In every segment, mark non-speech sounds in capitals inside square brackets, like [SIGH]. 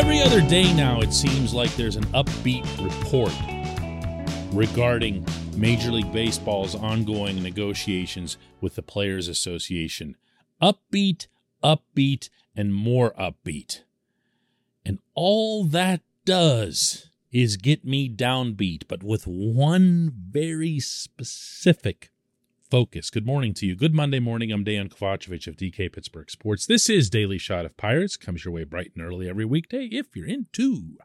Every other day now, it seems like there's an upbeat report regarding Major League Baseball's ongoing negotiations with the Players Association. Upbeat, upbeat, and more upbeat. And all that does is get me downbeat, but with one very specific focus. Good morning to you. Good Monday morning. I'm Dan Kovacevic of DK Pittsburgh Sports. This is Daily Shot of Pirates. Comes your way bright and early every weekday if you're into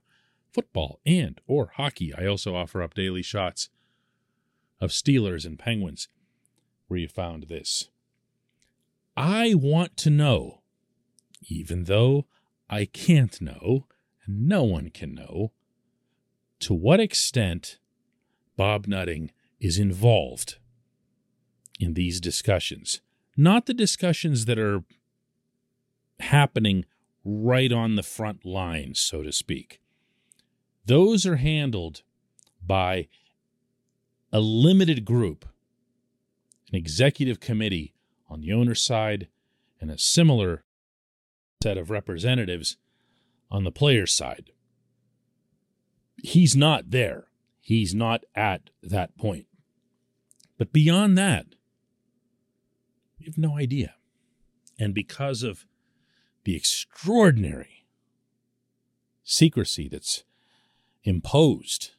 football and or hockey. I also offer up daily shots of Steelers and Penguins where you found this. I want to know, even though I can't know, and no one can know, to what extent Bob Nutting is involved in these discussions. Not the discussions that are happening right on the front lines, so to speak. Those are handled by a limited group, an executive committee on the owner's side, and a similar set of representatives on the player's side. He's not there. He's not at that point. But beyond that, we have no idea. And because of the extraordinary secrecy that's imposed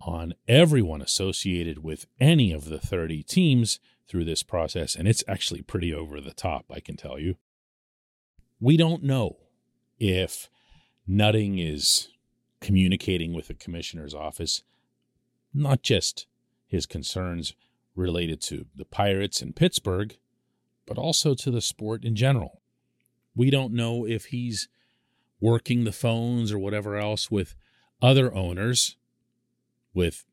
on everyone associated with any of the 30 teams through this process, and it's actually pretty over the top, I can tell you. We don't know if Nutting is communicating with the commissioner's office, not just his concerns related to the Pirates in Pittsburgh, but also to the sport in general. We don't know if he's working the phones or whatever else with other owners with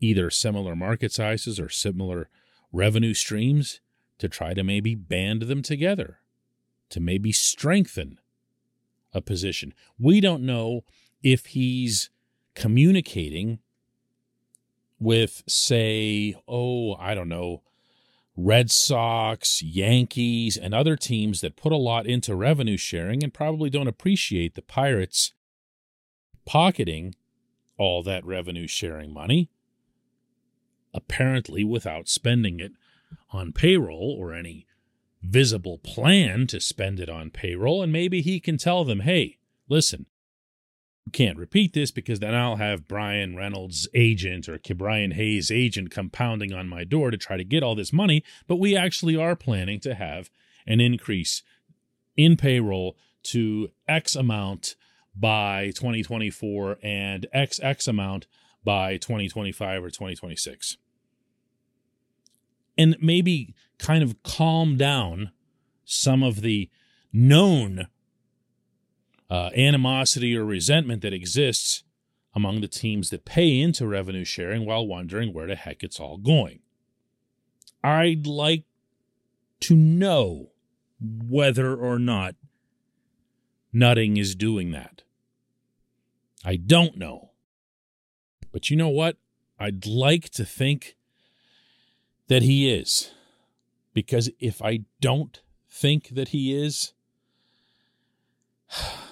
either similar market sizes or similar revenue streams to try to maybe band them together, to maybe strengthen a position. We don't know if he's communicating with, say, oh, I don't know, Red Sox, Yankees, and other teams that put a lot into revenue sharing and probably don't appreciate the Pirates pocketing all that revenue sharing money, apparently without spending it on payroll or any visible plan to spend it on payroll. And maybe he can tell them, hey, listen, can't repeat this because then I'll have Bryan Reynolds' agent or Bryan Hayes' agent come pounding on my door to try to get all this money. But we actually are planning to have an increase in payroll to X amount by 2024 and XX amount by 2025 or 2026. And maybe kind of calm down some of the known uh, animosity or resentment that exists among the teams that pay into revenue sharing while wondering where the heck it's all going. I'd like to know whether or not Nutting is doing that. I don't know. But you know what? I'd like to think that he is. Because if I don't think that he is, [SIGHS]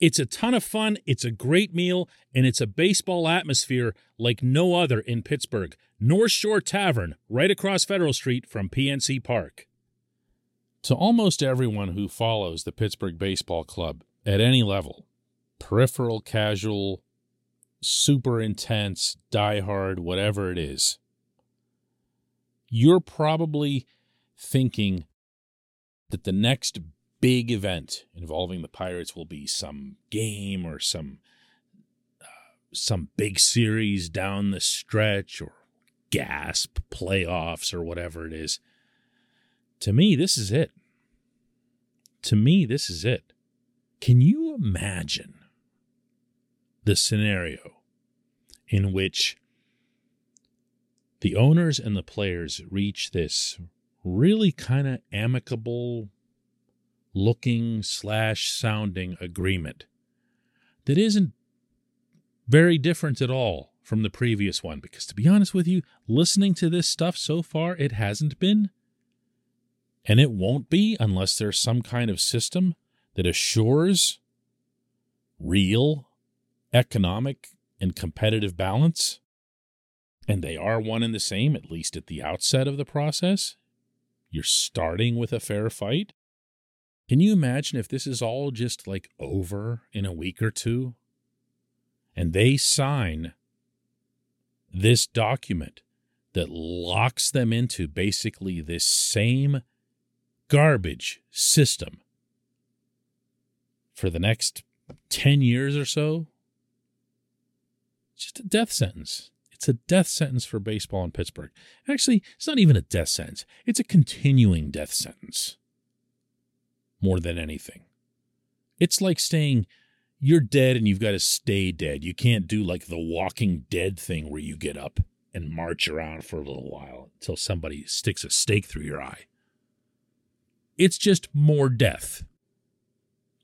It's a ton of fun, it's a great meal, and it's a baseball atmosphere like no other in Pittsburgh. North Shore Tavern, right across Federal Street from PNC Park. To almost everyone who follows the Pittsburgh Baseball Club at any level, peripheral, casual, super intense, diehard, whatever it is, you're probably thinking that the next big event involving the Pirates will be some game or some uh, some big series down the stretch or gasp playoffs or whatever it is. To me, this is it. To me, this is it. Can you imagine the scenario in which the owners and the players reach this really kind of amicable looking slash sounding agreement that isn't very different at all from the previous one. Because to be honest with you, listening to this stuff so far, it hasn't been. And it won't be unless there's some kind of system that assures real economic and competitive balance. And they are one and the same, at least at the outset of the process. You're starting with a fair fight. Can you imagine if this is all just like over in a week or two? And they sign this document that locks them into basically this same garbage system for the next 10 years or so. Just a death sentence. It's a death sentence for baseball in Pittsburgh. Actually, it's not even a death sentence, it's a continuing death sentence more than anything. It's like saying you're dead and you've got to stay dead. You can't do like the walking dead thing where you get up and march around for a little while until somebody sticks a stake through your eye. It's just more death.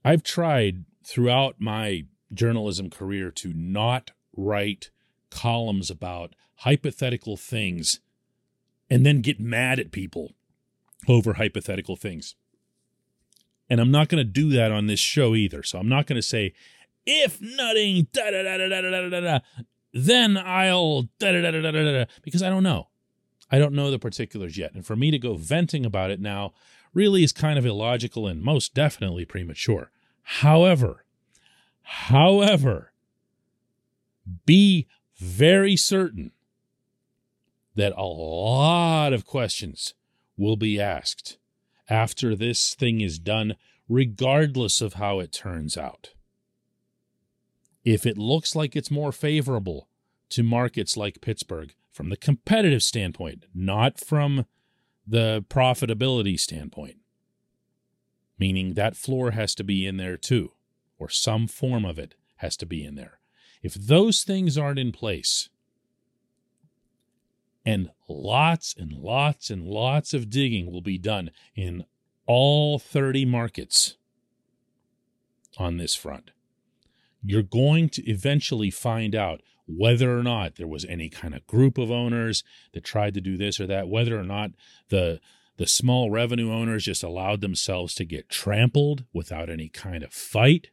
I've tried throughout my journalism career to not write columns about hypothetical things and then get mad at people over hypothetical things. And I'm not going to do that on this show either. So I'm not going to say, if nutting, then I'll because I don't know. I don't know the particulars yet. And for me to go venting about it now really is kind of illogical and most definitely premature. However, however, be very certain that a lot of questions will be asked after this thing is done, regardless of how it turns out. If it looks like it's more favorable to markets like Pittsburgh from the competitive standpoint, not from the profitability standpoint, meaning that floor has to be in there too, or some form of it has to be in there. If those things aren't in place, and lots and lots and lots of digging will be done in all 30 markets on this front. You're going to eventually find out whether or not there was any kind of group of owners that tried to do this or that, whether or not the the small revenue owners just allowed themselves to get trampled without any kind of fight.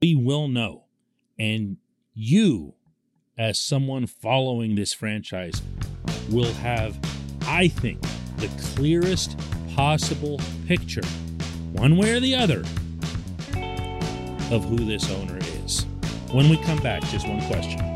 We will know. And you as someone following this franchise will have, I think, the clearest possible picture, one way or the other, of who this owner is. When we come back, just one question.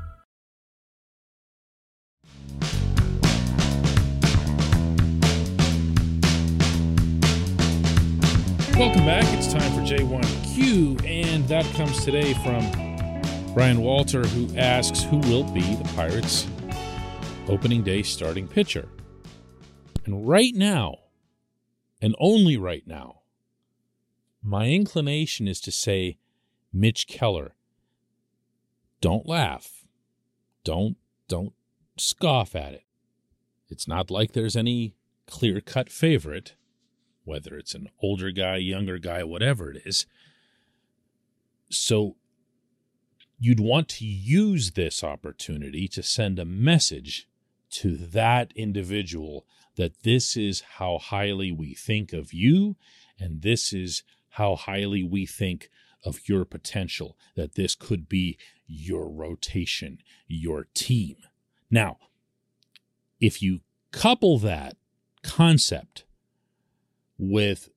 Welcome back. It's time for J1Q, and that comes today from Brian Walter, who asks who will be the Pirates' opening day starting pitcher. And right now, and only right now, my inclination is to say Mitch Keller. Don't laugh. Don't don't scoff at it. It's not like there's any clear-cut favorite whether it's an older guy, younger guy, whatever it is. So you'd want to use this opportunity to send a message to that individual that this is how highly we think of you and this is how highly we think of your potential, that this could be your rotation, your team. Now, if you couple that concept with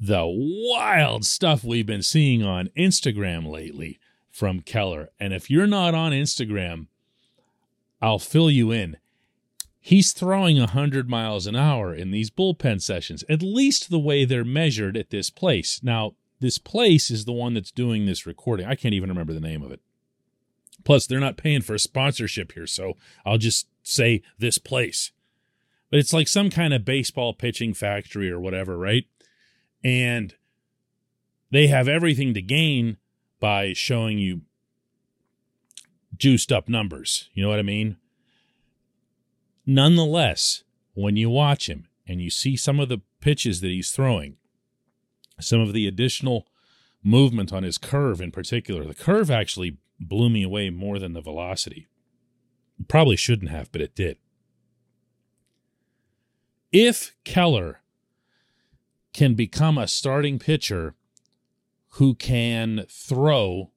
the wild stuff we've been seeing on Instagram lately from Keller. And if you're not on Instagram, I'll fill you in. He's throwing 100 miles an hour in these bullpen sessions, at least the way they're measured at this place. Now, this place is the one that's doing this recording. I can't even remember the name of it. Plus, they're not paying for a sponsorship here, so I'll just say this place. But it's like some kind of baseball pitching factory or whatever, right? And they have everything to gain by showing you juiced up numbers. You know what I mean? Nonetheless, when you watch him and you see some of the pitches that he's throwing, some of the additional movement on his curve in particular, the curve actually blew me away more than the velocity. probably shouldn't have, but it did. If Keller can become a starting pitcher who can throw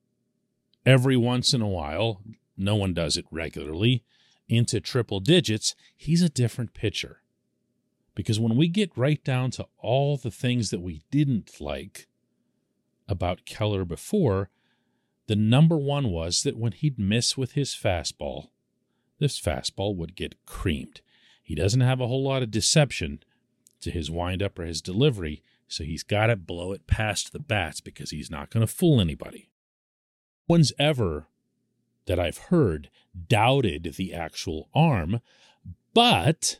every once in a while, no one does it regularly, into triple digits, he's a different pitcher. Because when we get right down to all the things that we didn't like about Keller before, the number one was that when he'd miss with his fastball, this fastball would get creamed. He doesn't have a whole lot of deception to his windup or his delivery, so he's got to blow it past the bats because he's not going to fool anybody. No one's ever, that I've heard, doubted the actual arm, but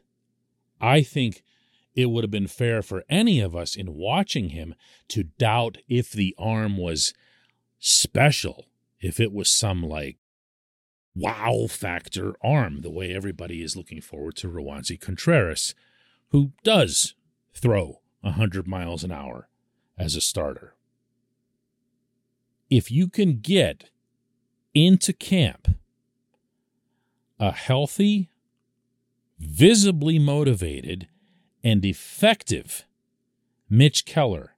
I think it would have been fair for any of us in watching him to doubt if the arm was special, if it was some like wow factor arm, the way everybody is looking forward to Roansy Contreras, who does throw 100 miles an hour as a starter. If you can get into camp a healthy, visibly motivated, and effective Mitch Keller,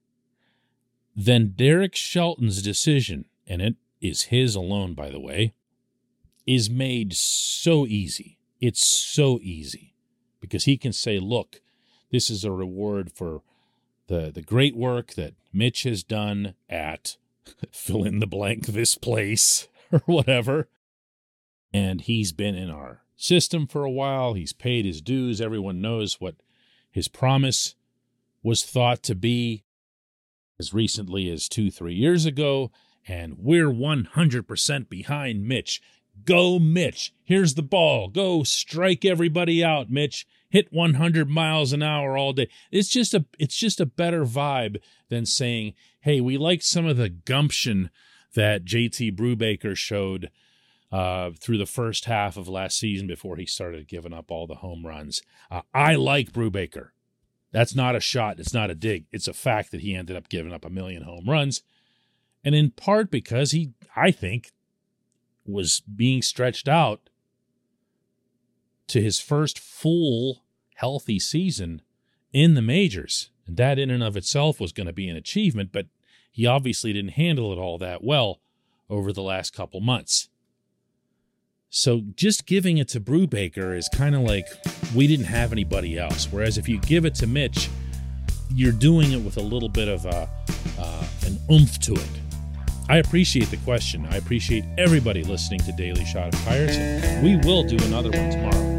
then Derek Shelton's decision, and it is his alone, by the way, is made so easy. It's so easy because he can say, look, this is a reward for the, the great work that Mitch has done at [LAUGHS] fill in the blank this place [LAUGHS] or whatever. And he's been in our system for a while. He's paid his dues. Everyone knows what his promise was thought to be as recently as two, three years ago. And we're 100% behind Mitch. Go, Mitch. Here's the ball. Go strike everybody out, Mitch. Hit 100 miles an hour all day. It's just a it's just a better vibe than saying, "Hey, we liked some of the gumption that JT Brubaker showed uh, through the first half of last season before he started giving up all the home runs. Uh, I like Brubaker. That's not a shot. It's not a dig. It's a fact that he ended up giving up a million home runs. And in part because he, I think, was being stretched out to his first full healthy season in the majors. And that in and of itself was going to be an achievement, but he obviously didn't handle it all that well over the last couple months. So just giving it to Brubaker is kind of like we didn't have anybody else. Whereas if you give it to Mitch, you're doing it with a little bit of a, uh, an oomph to it. I appreciate the question. I appreciate everybody listening to Daily Shot of Pirates. We will do another one tomorrow.